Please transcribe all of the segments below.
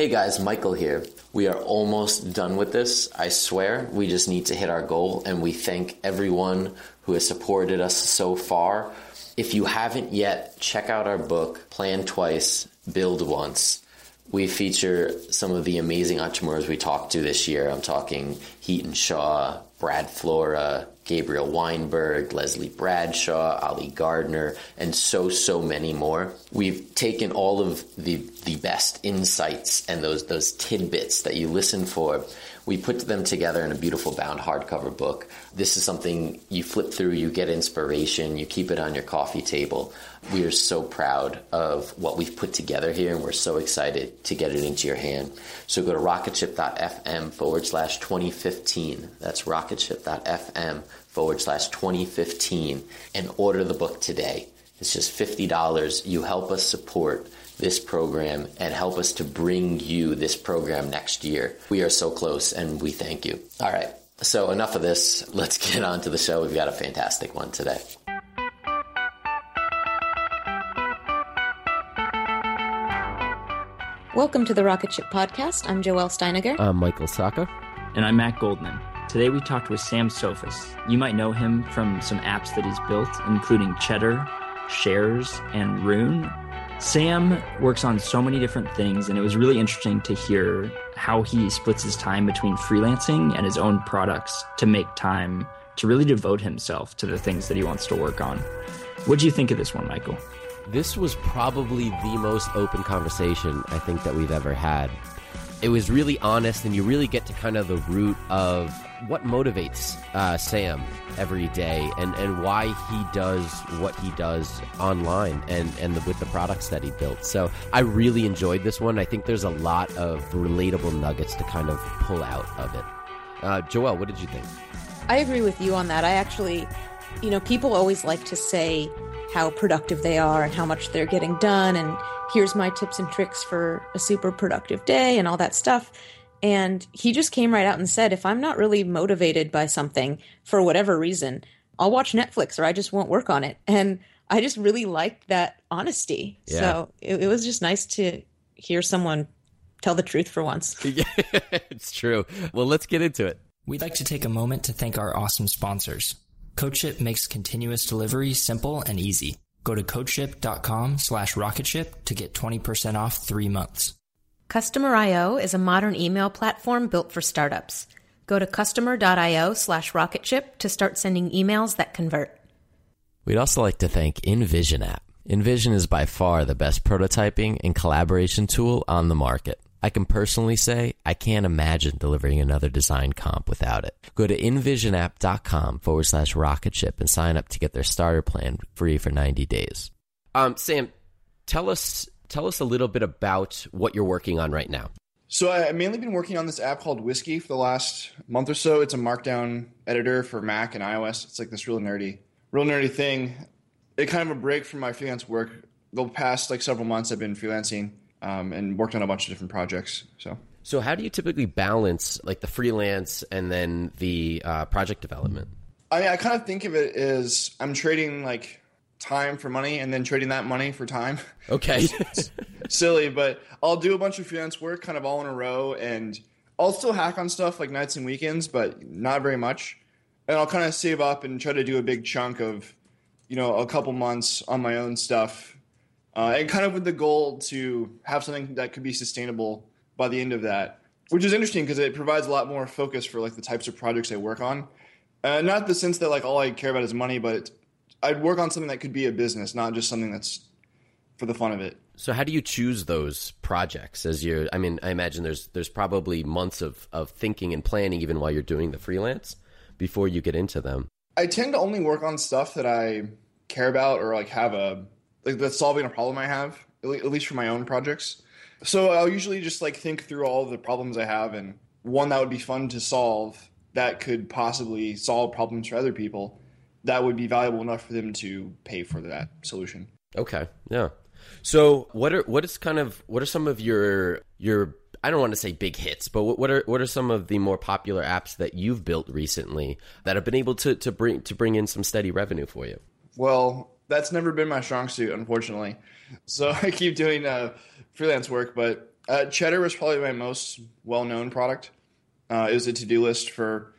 Hey guys, Michael here. We are almost done with this. I swear, we just need to hit our goal, and we thank everyone who has supported us so far. If you haven't yet, check out our book, Plan Twice, Build Once. We feature some of the amazing entrepreneurs we talked to this year. I'm talking Hiten Shah, Brad Flora, Gabriel Weinberg, Leslie Bradshaw, Ali Gardner, and so, so many more. We've taken all of the, the best insights and those, those tidbits that you listen for. We put them together in a beautiful bound hardcover book. This is something you flip through, you get inspiration, you keep it on your coffee table. We are so proud of what we've put together here, and we're so excited to get it into your hand. So go to rocketship.fm forward slash 2015. That's rocketship.fm forward slash 2015 and order the book today. It's just $50. You help us support this program and help us to bring you this program next year. We are so close and we thank you. All right. So enough of this. Let's get on to the show. We've got a fantastic one today. Welcome to the Rocket Ship Podcast. I'm Joelle Steiniger. I'm Michael Sacca. And I'm Matt Goldman. Today we talked with Sam Soffes. You might know him from some apps that he's built, including Cheddar, Shares, and Roon. Sam works on so many different things, and it was really interesting to hear how he splits his time between freelancing and his own products to make time to really devote himself to the things that he wants to work on. What do you think of this one, Michael? This was probably the most open conversation I think that we've ever had. It was really honest, and you really get to kind of the root of what motivates uh, Sam every day, and and why he does what he does online and and the, with the products that he built. So I really enjoyed this one. I think there's a lot of relatable nuggets to kind of pull out of it. Uh, Joelle, what did you think? I agree with you on that. I actually, you know, people always like to say how productive they are and how much they're getting done and here's my tips and tricks for a super productive day and all that stuff. And he just came right out and said, if I'm not really motivated by something for whatever reason, I'll watch Netflix or I just won't work on it. And I just really liked that honesty. Yeah. So it, it was just nice to hear someone tell the truth for once. it's true. Well, let's get into it. We'd like to take a moment to thank our awesome sponsors. CodeShip makes continuous delivery simple and easy. Go to codeship.com slash rocketship to get 20% off three months. Customer.io is a modern email platform built for startups. Go to customer.io slash rocketship to start sending emails that convert. We'd also like to thank InVision app. InVision is by far the best prototyping and collaboration tool on the market. I can personally say I can't imagine delivering another design comp without it. Go to invisionapp.com forward slash rocketship and sign up to get their starter plan free for 90 days. Um, Sam, tell us tell us a little bit about what you're working on right now. So I- I've mainly been working on this app called Whiskey for the last month or so. It's a markdown editor for Mac and iOS. It's like this real nerdy, real nerdy thing. It kind of a break from my freelance work. The past like several months, I've been freelancing um, and worked on a bunch of different projects. So So, how do you typically balance like the freelance and then the uh, project development? I mean, I kind of think of it as I'm trading like time for money and then trading that money for time. Okay. silly, but I'll do a bunch of freelance work kind of all in a row and I'll still hack on stuff like nights and weekends, but not very much. And I'll kind of save up and try to do a big chunk of, you know, a couple months on my own stuff. Uh, and kind of with the goal to have something that could be sustainable by the end of that, which is interesting because it provides a lot more focus for like the types of projects I work on. Uh, not the sense that like all I care about is money, but it's, I'd work on something that could be a business, not just something that's for the fun of it. so, how do you choose those projects? As you're, I mean, I imagine there's there's probably months of of thinking and planning even while you're doing the freelance before you get into them. I tend to only work on stuff that I care about or like have a like that's solving a problem I have, at least for my own projects. So I'll usually just like think through all the problems I have and one that would be fun to solve that could possibly solve problems for other people that would be valuable enough for them to pay for that solution. Okay. Yeah. So what are what is kind of what are some of your your I don't want to say big hits, but what, what are what are some of the more popular apps that you've built recently that have been able to to bring to bring in some steady revenue for you? Well, that's never been my strong suit, unfortunately. So I keep doing uh, freelance work, but uh, Cheddar was probably my most well known product. Uh, it was a to do list for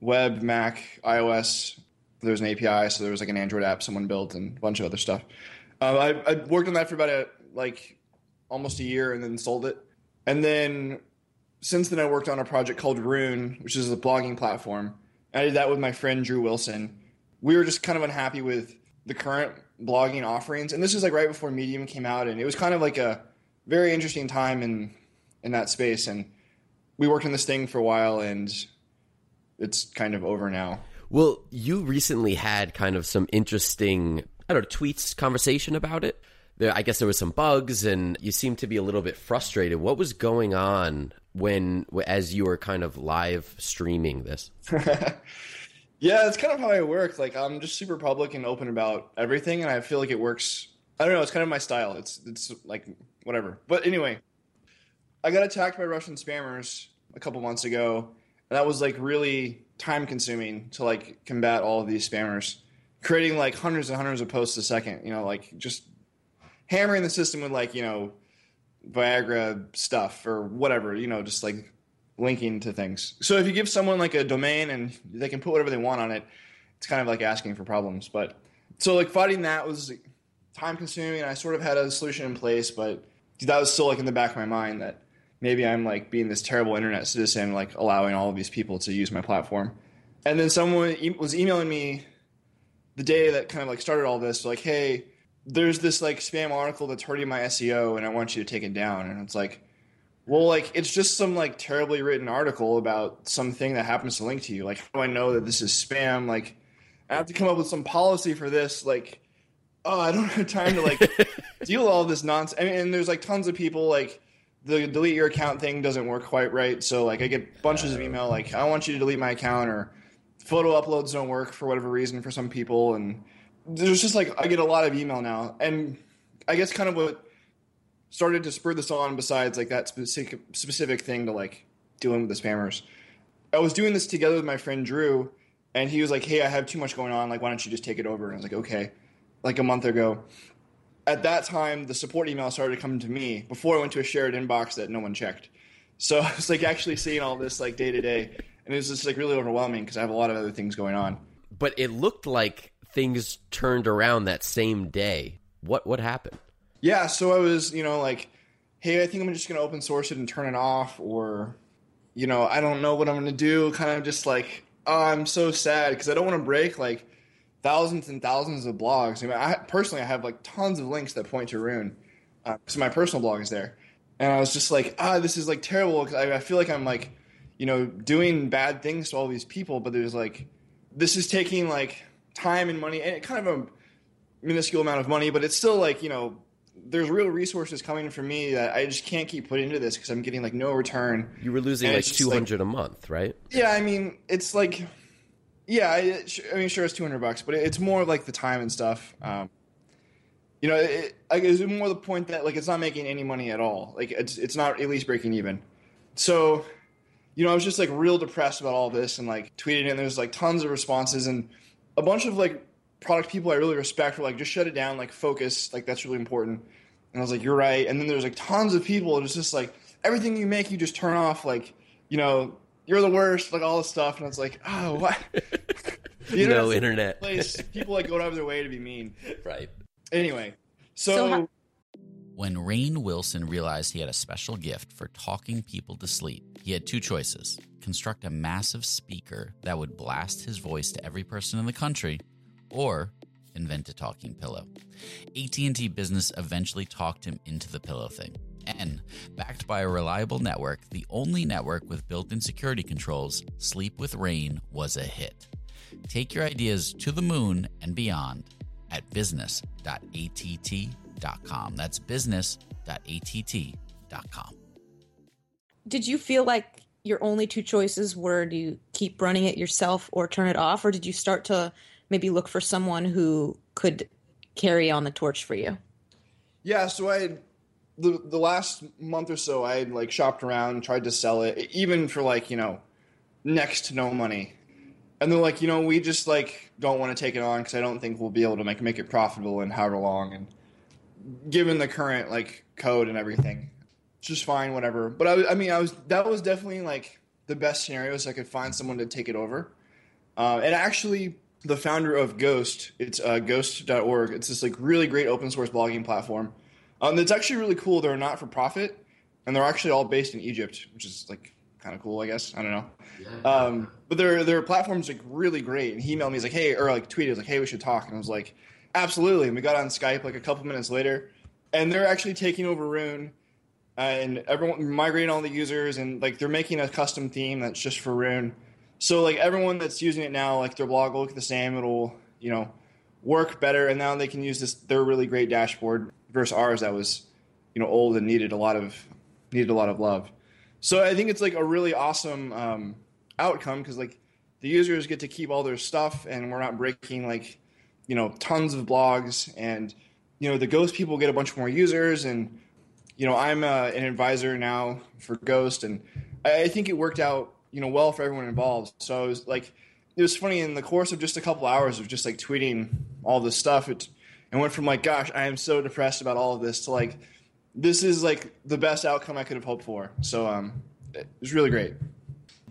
web, Mac, iOS. There was an API, so there was like an Android app someone built and a bunch of other stuff. Uh, I, I worked on that for about a, like almost a year and then sold it. And then since then, I worked on a project called Roon, which is a blogging platform. And I did that with my friend Drew Wilson. We were just kind of unhappy with the current blogging offerings, and this was like right before Medium came out, and it was kind of like a very interesting time in in that space. And we worked on this thing for a while, and it's kind of over now. Well, you recently had kind of some interesting I don't know tweets conversation about it. There, I guess there was some bugs, and you seemed to be a little bit frustrated. What was going on when, as you were kind of live streaming this? Yeah, that's kind of how I work. Like I'm just super public and open about everything, and I feel like it works. I don't know. It's kind of my style. It's it's like whatever. But anyway, I got attacked by Russian spammers a couple months ago, and that was like really time consuming to like combat all of these spammers, creating like hundreds and hundreds of posts a second. You know, like just hammering the system with like you know Viagra stuff or whatever. You know, just like linking to things. So if you give someone like a domain and they can put whatever they want on it, it's kind of like asking for problems. But so like fighting that was time consuming. I sort of had a solution in place, but that was still like in the back of my mind that maybe I'm like being this terrible internet citizen, like allowing all of these people to use my platform. And then someone e- was emailing me the day that kind of like started all this, like, hey, there's this like spam article that's hurting my SEO, and I want you to take it down. And it's like, Well, like it's just some like terribly written article about something that happens to link to you. Like, how do I know that this is spam? Like, I have to come up with some policy for this. Like, oh, I don't have time to like deal with all this nonsense. I mean, and there's like tons of people like the delete your account thing doesn't work quite right. So like, I get bunches of email like, I want you to delete my account or photo uploads don't work for whatever reason for some people, and there's just like I get a lot of email now, and I guess kind of what started to spur this on besides like that specific specific thing to like dealing with the spammers. I was doing this together with my friend Drew, and he was like, "Hey, I have too much going on. Like, why don't you just take it over?" And I was like, "Okay." Like a month ago, at that time, the support email started coming to me before I went to a shared inbox that no one checked. So I was like actually seeing all this like day to day, and it was just like really overwhelming because I have a lot of other things going on. But it looked like things turned around that same day. What what happened? Yeah, so I was, you know, like, hey, I think I'm just going to open source it and turn it off, or, you know, I don't know what I'm going to do. Kind of just like, oh, I'm so sad because I don't want to break like thousands and thousands of blogs. I mean, I personally, I have like tons of links that point to Roon, because uh, my personal blog is there, and I was just like, ah, this is like terrible because I, I feel like I'm like, you know, doing bad things to all these people, but there's like, this is taking like time and money and kind of a minuscule amount of money, but it's still like, you know, there's real resources coming from me that I just can't keep putting into this because I'm getting like no return. You were losing and like 200 like, a month, right? Yeah, I mean, it's like, yeah, I mean, sure, it's 200 bucks, but it's more like the time and stuff. Um, you know, it, it's more the point that like it's not making any money at all. Like it's it's not at least breaking even. So, you know, I was just like real depressed about all this and like tweeted and there's like tons of responses and a bunch of like product people I really respect were like, just shut it down, like focus, like that's really important. And I was like, you're right. And then there's like tons of people. It's just like everything you make, you just turn off. Like, you know, you're the worst. Like all this stuff. And it's like, oh, what? you know, no internet. Place people like go out of their way to be mean. Right. Anyway, so. so when Rainn Wilson realized he had a special gift for talking people to sleep, he had two choices construct a massive speaker that would blast his voice to every person in the country, or invent a talking pillow. AT&T Business eventually talked him into the pillow thing. And backed by a reliable network, the only network with built-in security controls, Sleep with Rainn was a hit. Take your ideas to the moon and beyond at business.att.com. That's business.att.com. Did you feel like your only two choices were to keep running it yourself or turn it off or did you start to maybe look for someone who could carry on the torch for you? Yeah, so I the the last month or so I had like shopped around, tried to sell it, even for like, you know, next to no money. And they're like, you know, we just like don't want to take it on because I don't think we'll be able to make make it profitable in however long. And given the current like code and everything, it's just fine, whatever. But I, I mean, I was that was definitely like the best scenario, so I could find someone to take it over. Uh, and actually, the founder of Ghost. It's uh, ghost.org. It's this like really great open source blogging platform. Um, it's actually really cool. They're not for profit, and they're actually all based in Egypt, which is like kind of cool, I guess. I don't know. Yeah. Um, but their their platform's like really great. And he emailed me, he's like, hey, or like tweeted, like, hey, we should talk. And I was like, absolutely. And we got on Skype like a couple minutes later, and they're actually taking over Roon. Uh, and everyone migrating all the users, and like they're making a custom theme that's just for Roon so like everyone that's using it now, like their blog will look the same. It'll you know work better, and now they can use this their really great dashboard versus ours that was you know old and needed a lot of needed a lot of love. So I think it's like a really awesome um, outcome because like the users get to keep all their stuff, and we're not breaking like you know tons of blogs, and you know the Ghost people get a bunch more users, and you know I'm uh, an advisor now for Ghost, and I think it worked out you know well for everyone involved. So it was like it was funny in the course of just a couple hours of just like tweeting all this stuff. It and went from like, gosh, I am so depressed about all of this to like, this is like the best outcome I could have hoped for. So um, it was really great.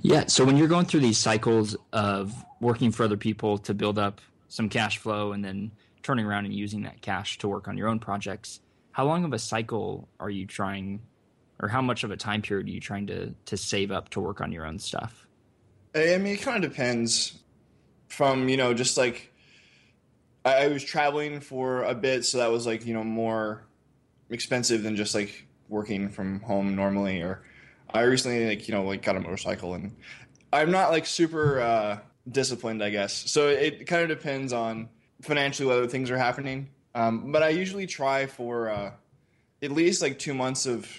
Yeah. So when you're going through these cycles of working for other people to build up some cash flow and then turning around and using that cash to work on your own projects, how long of a cycle are you trying or how much of a time period are you trying to to save up to work on your own stuff? I mean, it kind of depends. From you know, just like I, I was traveling for a bit, so that was like you know more expensive than just like working from home normally. Or I recently like you know like got a motorcycle, and I'm not like super uh, disciplined, I guess. So it kind of depends on financially whether things are happening. Um, but I usually try for uh, at least like two months of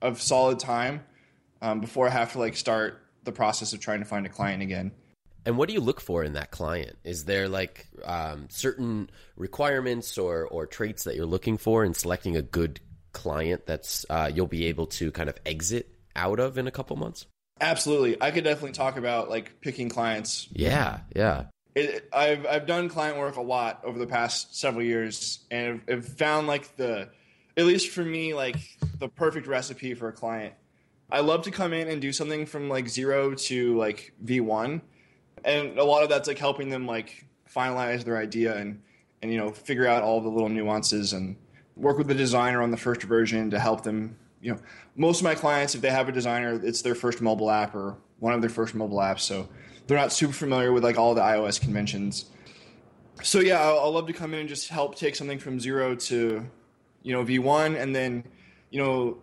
of solid time um, before I have to like start the process of trying to find a client again. And what do you look for in that client? Is there like um, certain requirements or, or traits that you're looking for in selecting a good client that's uh, you'll be able to kind of exit out of in a couple months? Absolutely, I could definitely talk about like picking clients. Yeah, yeah. It, I've I've done client work a lot over the past several years, and I've, I've found like the, at least for me, like the perfect recipe for a client. I love to come in and do something from like zero to like V one and a lot of that's like helping them like finalize their idea and and you know figure out all the little nuances and work with the designer on the first version to help them you know. Most of my clients if they have a designer it's their first mobile app or one of their first mobile apps so they're not super familiar with like all the ios conventions. So yeah i'll, love to come in and just help take something from zero to you know v1 and then you know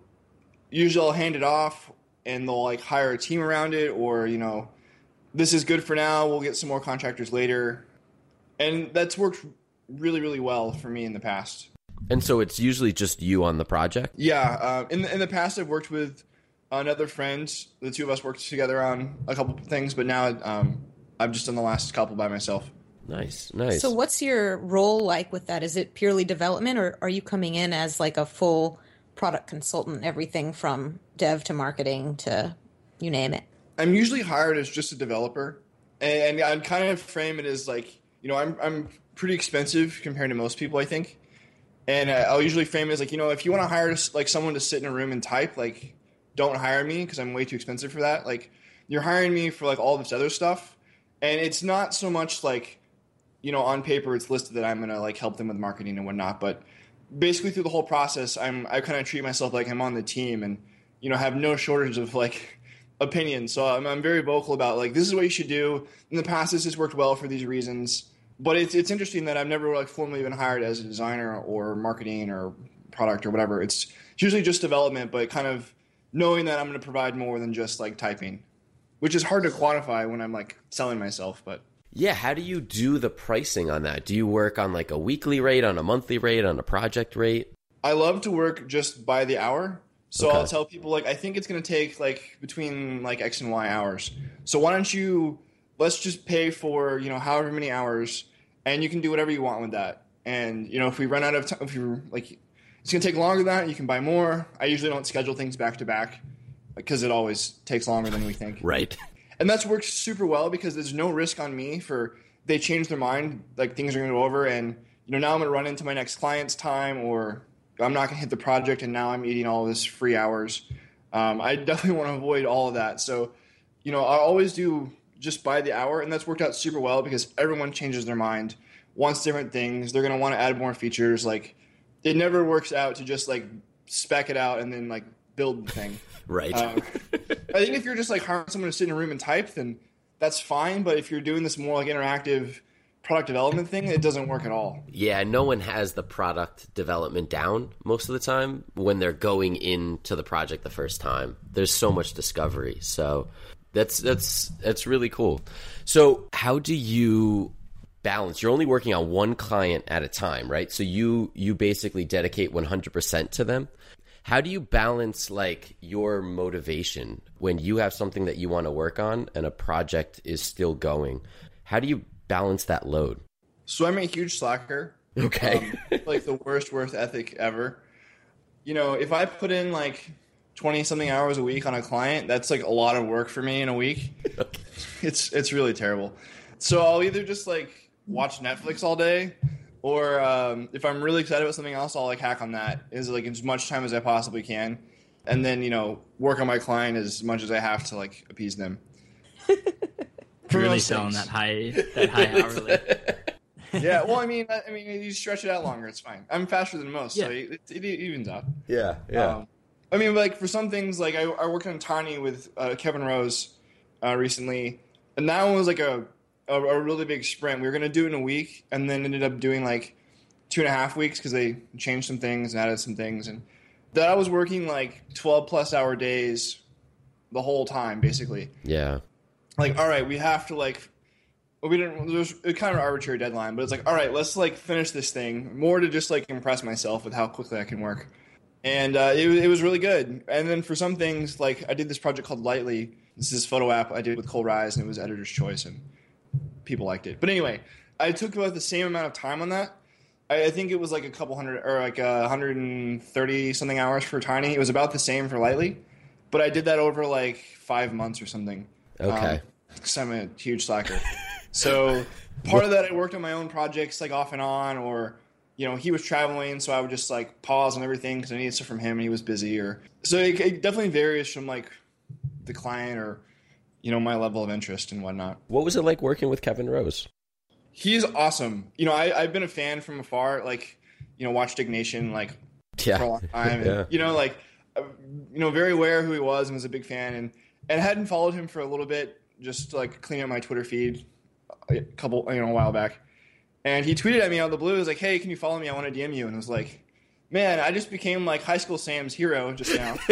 usually i'll hand it off and they'll like hire a team around it or you know this is good for now. We'll get some more contractors later. And that's worked really, really well for me in the past. And so it's usually just you on the project? Yeah. Uh, in, the, in the past, I've worked with another friend. The two of us worked together on a couple of things, but now um, I've just done the last couple by myself. Nice, nice. So, what's your role like with that? Is it purely development, or are you coming in as like a full product consultant, everything from dev to marketing to you name it? I'm usually hired as just a developer, and, I'm kind of frame it as like you know I'm I'm pretty expensive compared to most people I think, and I'll usually frame it as like you know if you want to hire like someone to sit in a room and type like don't hire me because I'm way too expensive for that. Like you're hiring me for like all this other stuff, and it's not so much like you know on paper it's listed that I'm gonna like help them with marketing and whatnot, but basically through the whole process I'm I kind of treat myself like I'm on the team and you know have no shortage of like opinion. So I'm, I'm very vocal about like this is what you should do. In the past, this has worked well for these reasons. But it's it's interesting that I've never like formally been hired as a designer or marketing or product or whatever. It's usually just development, but kind of knowing that I'm going to provide more than just like typing, which is hard to quantify when I'm like selling myself. But yeah, how do you do the pricing on that? Do you work on like a weekly rate, on a monthly rate, on a project rate? I love to work just by the hour. So okay. I'll tell people like I think it's going to take like between like X and Y hours. So why don't you let's just pay for you know however many hours, and you can do whatever you want with that. And you know if we run out of time, if you like, it's going to take longer than that. You can buy more. I usually don't schedule things back to back because it always takes longer than we think. right. And that's worked super well because there's no risk on me for they change their mind like things are going to go over and you know now I'm going to run into my next client's time or I'm not going to hit the project, and now I'm eating all this free hours. Um, I definitely want to avoid all of that. So, you know, I always do just by the hour, and that's worked out super well because everyone changes their mind, wants different things. They're going to want to add more features. Like, it never works out to just like spec it out and then like build the thing. right. Um, I think if you're just like hiring someone to sit in a room and type, then that's fine. But if you're doing this more like interactive product development thing, it doesn't work at all. Yeah, no one has the product development down most of the time when they're going into the project the first time. There's so much discovery. So that's that's that's really cool. So how do you balance? You're only working on one client at a time, right? So you you basically dedicate 100% to them. How do you balance like your motivation when you have something that you want to work on and a project is still going? How do you balance that load? So I'm a huge slacker. Okay. Um, like the worst worth ethic ever. You know, if I put in like 20 something hours a week on a client, that's like a lot of work for me in a week. It's it's really terrible. So I'll either just like watch Netflix all day or um, if I'm really excited about something else, I'll like hack on that is like as much time as I possibly can, and then you know work on my client as much as I have to like appease them. really selling that high that high hourly. yeah, well, I mean, I, I, mean, you stretch it out longer, it's fine. I'm faster than most, yeah. so it, it, evens out. Yeah, yeah. Um, I mean, like for some things, like I, I worked on Tiny with uh, Kevin Rose uh, recently, and that one was like a, a, a really big sprint. We were gonna do it in a week, and then ended up doing like two and a half weeks because they changed some things and added some things, and that I was working like 12 plus hour days the whole time, basically. Yeah. Like, all right, we have to like, we didn't, there's kind of arbitrary deadline, but it's like, all right, let's like finish this thing more to just like impress myself with how quickly I can work. And uh, it, it was really good. And then for some things, like I did this project called Litely. This is photo app I did with Cole Rise, and it was editor's choice, and people liked it. But anyway, I took about the same amount of time on that. I, I think it was like a couple hundred or like a 130 something hours for Tiny. It was about the same for Litely, but I did that over like five months or something. Okay. Because I'm a huge slacker. so part of that, I worked on my own projects like off and on, or you know, he was traveling, so I would just like pause on everything because I needed stuff from him, and he was busy. Or so it, it definitely varies from like the client or you know my level of interest and whatnot. What was it like working with Kevin Rose? He's awesome. You know, I, I've been a fan from afar. Like, you know, watched Diggnation like Yeah. for a long time. And, Yeah. You know, like, uh, you know, very aware who he was and was a big fan, and and hadn't followed him for a little bit, just like cleaning up my Twitter feed a couple, you know, a while back. And he tweeted at me out of the blue. He was like, "Hey, can you follow me? I want to DM you." And I was like, "Man, I just became like high school Sam's hero just now."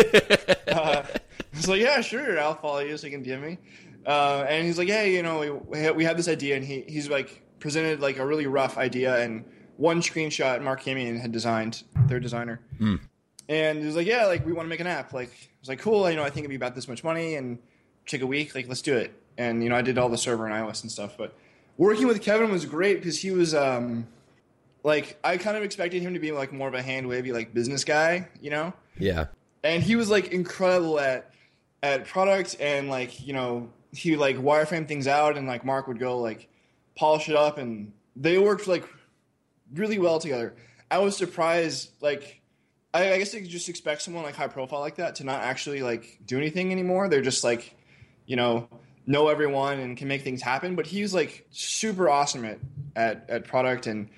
uh, I was like, "Yeah, sure, I'll follow you so you can DM me." Uh, and he's like, "Hey, you know, we, we had- this idea," and he he's like presented like a really rough idea and one screenshot Marc Hemeon had designed, their designer. And he was like, "Yeah, like we want to make an app." Like I was like, "Cool, you know, I think it'd be about this much money and take a week. Like let's do it." And you know, I did all the server and iOS and stuff. But working with Kevin was great because he was um, like I kind of expected him to be like more of a hand wavy like business guy, you know Yeah. and he was like incredible at at product and like you know he would like wireframe things out and like mark would go like polish it up and they worked like really well together i was surprised like i, I guess you just expect someone like high profile like that to not actually like do anything anymore they're just like you know know everyone and can make things happen but he was like super awesome at at, at product and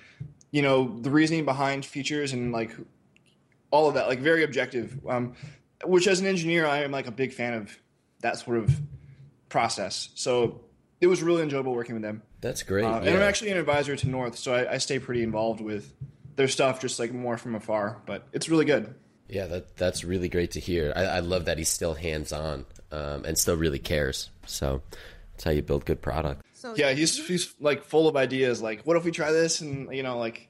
you know the reasoning behind features and like all of that, like very objective. Um, which as an engineer, I am like a big fan of that sort of process. So it was really enjoyable working with them. That's great. Uh, And. I'm actually an advisor to North, so I, I stay pretty involved with their stuff, just like more from afar. But it's really good. Yeah, that that's really great to hear. I, I love that he's still hands on um, and still really cares. So that's how you build good product. So Yeah, he's he's like full of ideas. Like, what if we try this? And you know, like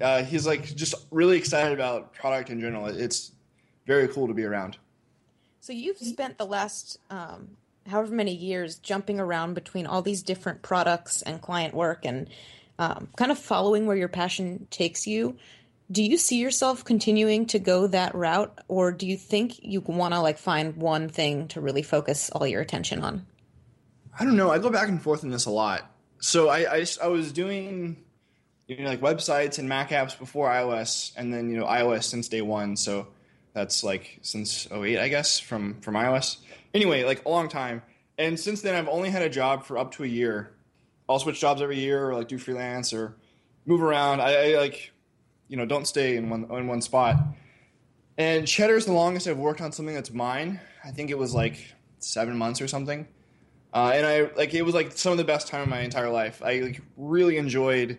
uh, he's like just really excited about product in general. It's very cool to be around. So you've spent the last um, however many years jumping around between all these different products and client work and um, kind of following where your passion takes you. Do you see yourself continuing to go that route, or do you think you want to like find one thing to really focus all your attention on? I don't know. I go back and forth in this a lot. So I, I, I was doing you know like websites and Mac apps before iOS, and then you know iOS since day one. So that's like since 08, I guess, from from iOS. Anyway, like a long time. And since then, I've only had a job for up to a year. I'll switch jobs every year, or like do freelance, or move around. I, I like, you know, don't stay in one in one spot. And Cheddar's the longest I've worked on something that's mine. I think it was like seven months or something. Uh, and I like it was like some of the best time of my entire life. I like really enjoyed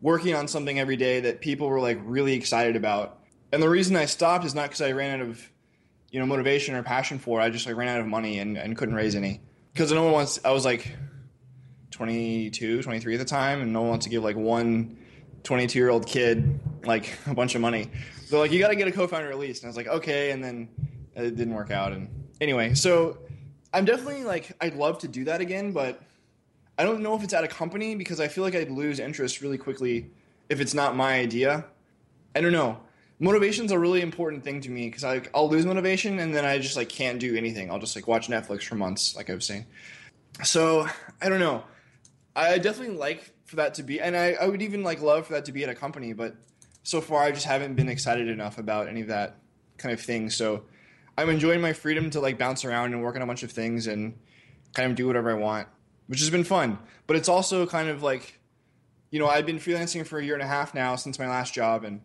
working on something every day that people were like really excited about. And the reason I stopped is not because I ran out of you know motivation or passion for. it. I just like ran out of money and, and couldn't raise any because no one wants. I was like 22, 23 at the time, and no one wants to give like one 22 year old kid like a bunch of money. They're like, you got to get a co-founder at least. And I was like, okay, and then it didn't work out. And anyway, so I'm definitely like, I'd love to do that again, but I don't know if it's at a company because I feel like I'd lose interest really quickly if it's not my idea. I don't know. Motivation's a really important thing to me because like I'll lose motivation and then I just like can't do anything. I'll just like watch Netflix for months, like I was saying. So I don't know. I definitely like for that to be, and I, I would even like love for that to be at a company, but so far I just haven't been excited enough about any of that kind of thing. So I'm enjoying my freedom to like bounce around and work on a bunch of things and kind of do whatever I want, which has been fun. But it's also kind of like, you know, I've been freelancing for a year and a half now since my last job, and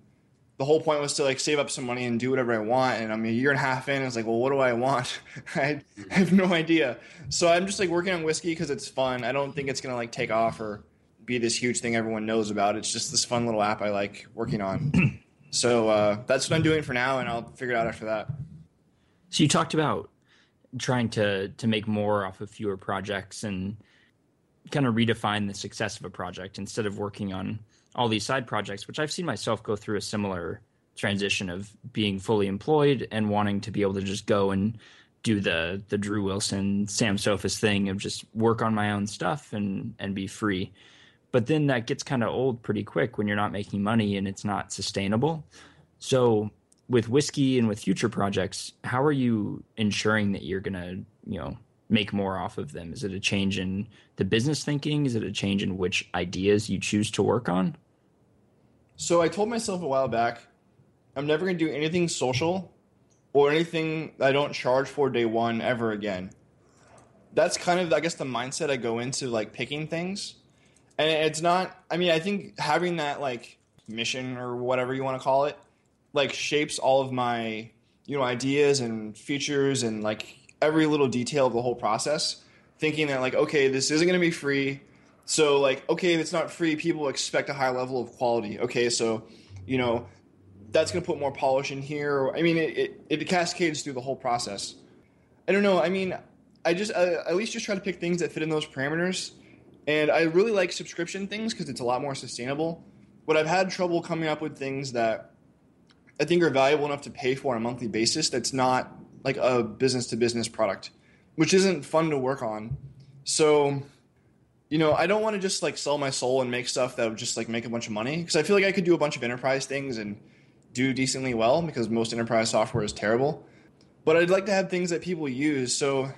the whole point was to like save up some money and do whatever I want. And I'm a year and a half in, it's like, well, what do I want? I have no idea. So I'm just like working on whiskey because it's fun. I don't think it's gonna like take off or be this huge thing everyone knows about. It's just this fun little app I like working on. So uh, that's what I'm doing for now, and I'll figure it out after that. So you talked about trying to to make more off of fewer projects and kind of redefine the success of a project instead of working on all these side projects, which I've seen myself go through a similar transition of being fully employed and wanting to be able to just go and do the the Drew Wilson, Sam Soffes thing of just work on my own stuff and and be free. But then that gets kind of old pretty quick when you're not making money and it's not sustainable. So with whiskey and with future projects, how are you ensuring that you're gonna, you know, make more off of them? Is it a change in the business thinking? Is it a change in which ideas you choose to work on? So I told myself a while back, I'm never going to do anything social or anything I don't charge for day one ever again. That's kind of, I guess, the mindset I go into like picking things. And it's not, I mean, I think having that like mission or whatever you want to call it, like shapes all of my, you know, ideas and features and like every little detail of the whole process. Thinking that like, okay, this isn't going to be free. So like, okay, if it's not free, people expect a high level of quality. Okay, so, you know, that's going to put more polish in here. I mean, it, it, it, cascades through the whole process. I don't know. I mean, I just I, at least just try to pick things that fit in those parameters. And I really like subscription things because it's a lot more sustainable. But I've had trouble coming up with things that I think are valuable enough to pay for on a monthly basis. That's not like a business to business product, which isn't fun to work on. So, you know, I don't want to just like sell my soul and make stuff that would just like make a bunch of money because I feel like I could do a bunch of enterprise things and do decently well because most enterprise software is terrible. But I'd like to have things that people use. So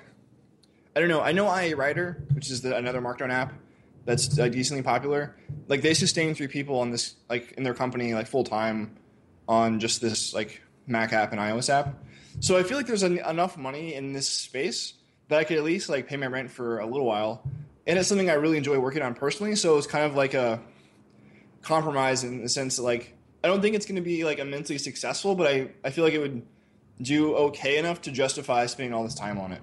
I don't know. I know IA Writer, which is the, another Markdown app that's uh, decently popular. Like they sustain three people on this, like in their company, like full time on just this like Mac app and iOS app. So I feel like there's an, enough money in this space that I could at least like pay my rent for a little while, and it's something I really enjoy working on personally. So it's kind of like a compromise in the sense that like I don't think it's going to be like immensely successful, but I, I feel like it would do okay enough to justify spending all this time on it.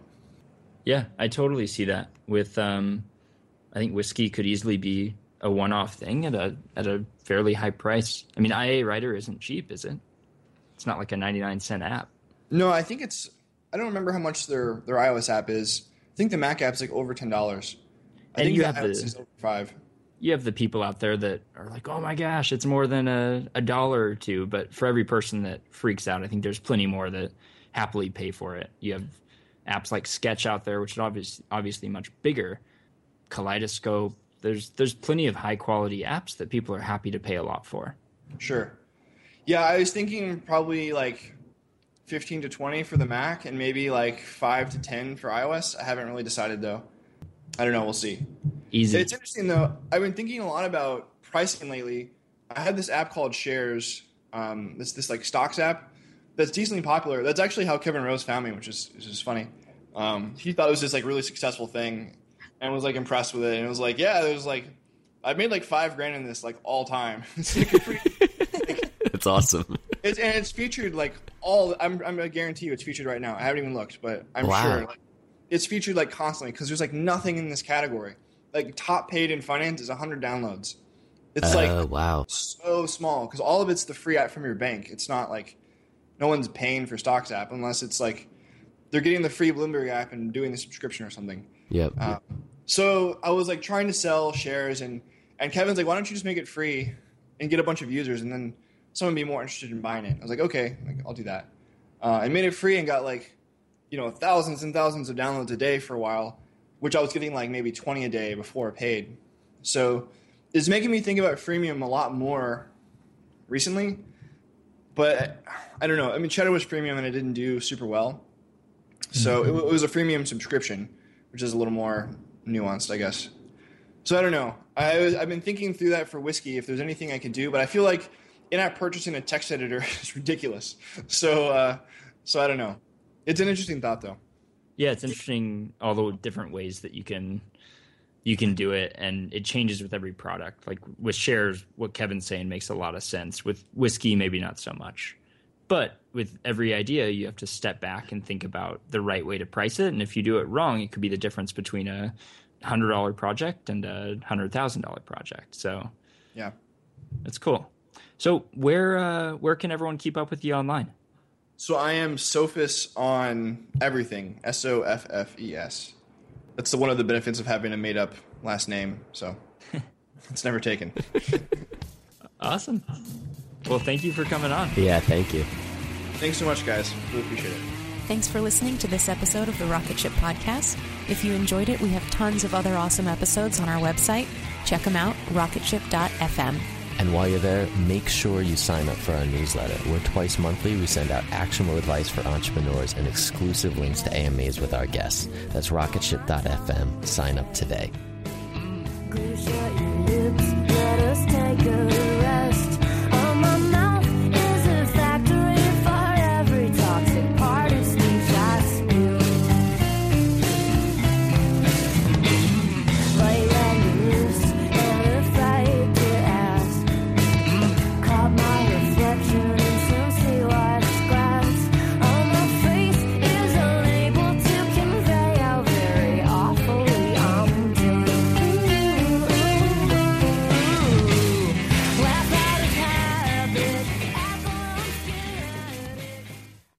Yeah, I totally see that. With um, I think whiskey could easily be a one-off thing at a at a fairly high price. I mean, IA Writer isn't cheap, is it? It's not like a ninety-nine cent app. No, I think it's. I don't remember how much their their iOS app is. I think the Mac app's like over ten dollars. I and think you the have iOS the is over five. you have the people out there that are like, oh my gosh, it's more than a, a dollar or two. But for every person that freaks out, I think there's plenty more that happily pay for it. You have apps like Sketch out there, which is obviously obviously much bigger. Kaleidoscope. There's there's plenty of high quality apps that people are happy to pay a lot for. Sure. Yeah, I was thinking probably like fifteen to twenty for the Mac, and maybe like five to ten for iOS. I haven't really decided though. I don't know. We'll see. Easy. It's interesting though. I've been thinking a lot about pricing lately. I had this app called Shares. Um, this this like stocks app that's decently popular. That's actually how Kevin Rose found me, which is which is funny. Um, he thought it was this like really successful thing, and was like impressed with it. And it was like, yeah, it was like I made like five grand in this like all time. it's, like, pretty- It's awesome. It's and it's featured like all. I'm I'm I guarantee you it's featured right now. I haven't even looked, but I'm Wow. sure like, it's featured like constantly because there's like nothing in this category. Like top paid in finance is 100 downloads. It's Oh like wow. so small because all of it's the free app from your bank. It's not like no one's paying for stocks app unless it's like they're getting the free Bloomberg app and doing the subscription or something. Yep. Uh, so I was like trying to sell shares and and Kevin's like, why don't you just make it free and get a bunch of users and then someone be more interested in buying it. I was like, okay, like, I'll do that. Uh, I made it free and got like, you know, thousands and thousands of downloads a day for a while, which I was getting like maybe 20 a day before I paid. So it's making me think about freemium a lot more recently. But I don't know. I mean, Cheddar was premium and it didn't do super well. So it, wa- it was a freemium subscription, which is a little more nuanced, I guess. So I don't know. I was, I've been thinking through that for whiskey if there's anything I could do, but I feel like in-app purchasing a text editor is ridiculous. So uh, so I don't know. It's an interesting thought though. Yeah, it's interesting all the different ways that you can you can do it and it changes with every product. Like with shares, what Kevin's saying makes a lot of sense. With whiskey, maybe not so much. But with every idea, you have to step back and think about the right way to price it. And if you do it wrong, it could be the difference between a hundred dollar project and a hundred thousand dollar project. So Yeah. it's cool. So where uh, where can everyone keep up with you online? So I am Soffes on everything. S O F F E S. That's the, one of the benefits of having a made up last name. So it's never taken. Awesome. Well, thank you for coming on. Yeah, thank you. Thanks so much, guys. Really appreciate it. Thanks for listening to this episode of the Rocket Ship Podcast. If you enjoyed it, we have tons of other awesome episodes on our website. Check them out, rocketship.fm. And while you're there, make sure you sign up for our newsletter. Where twice monthly we send out actionable advice for entrepreneurs and exclusive links to AMAs with our guests. That's rocketship.fm. Sign up today. You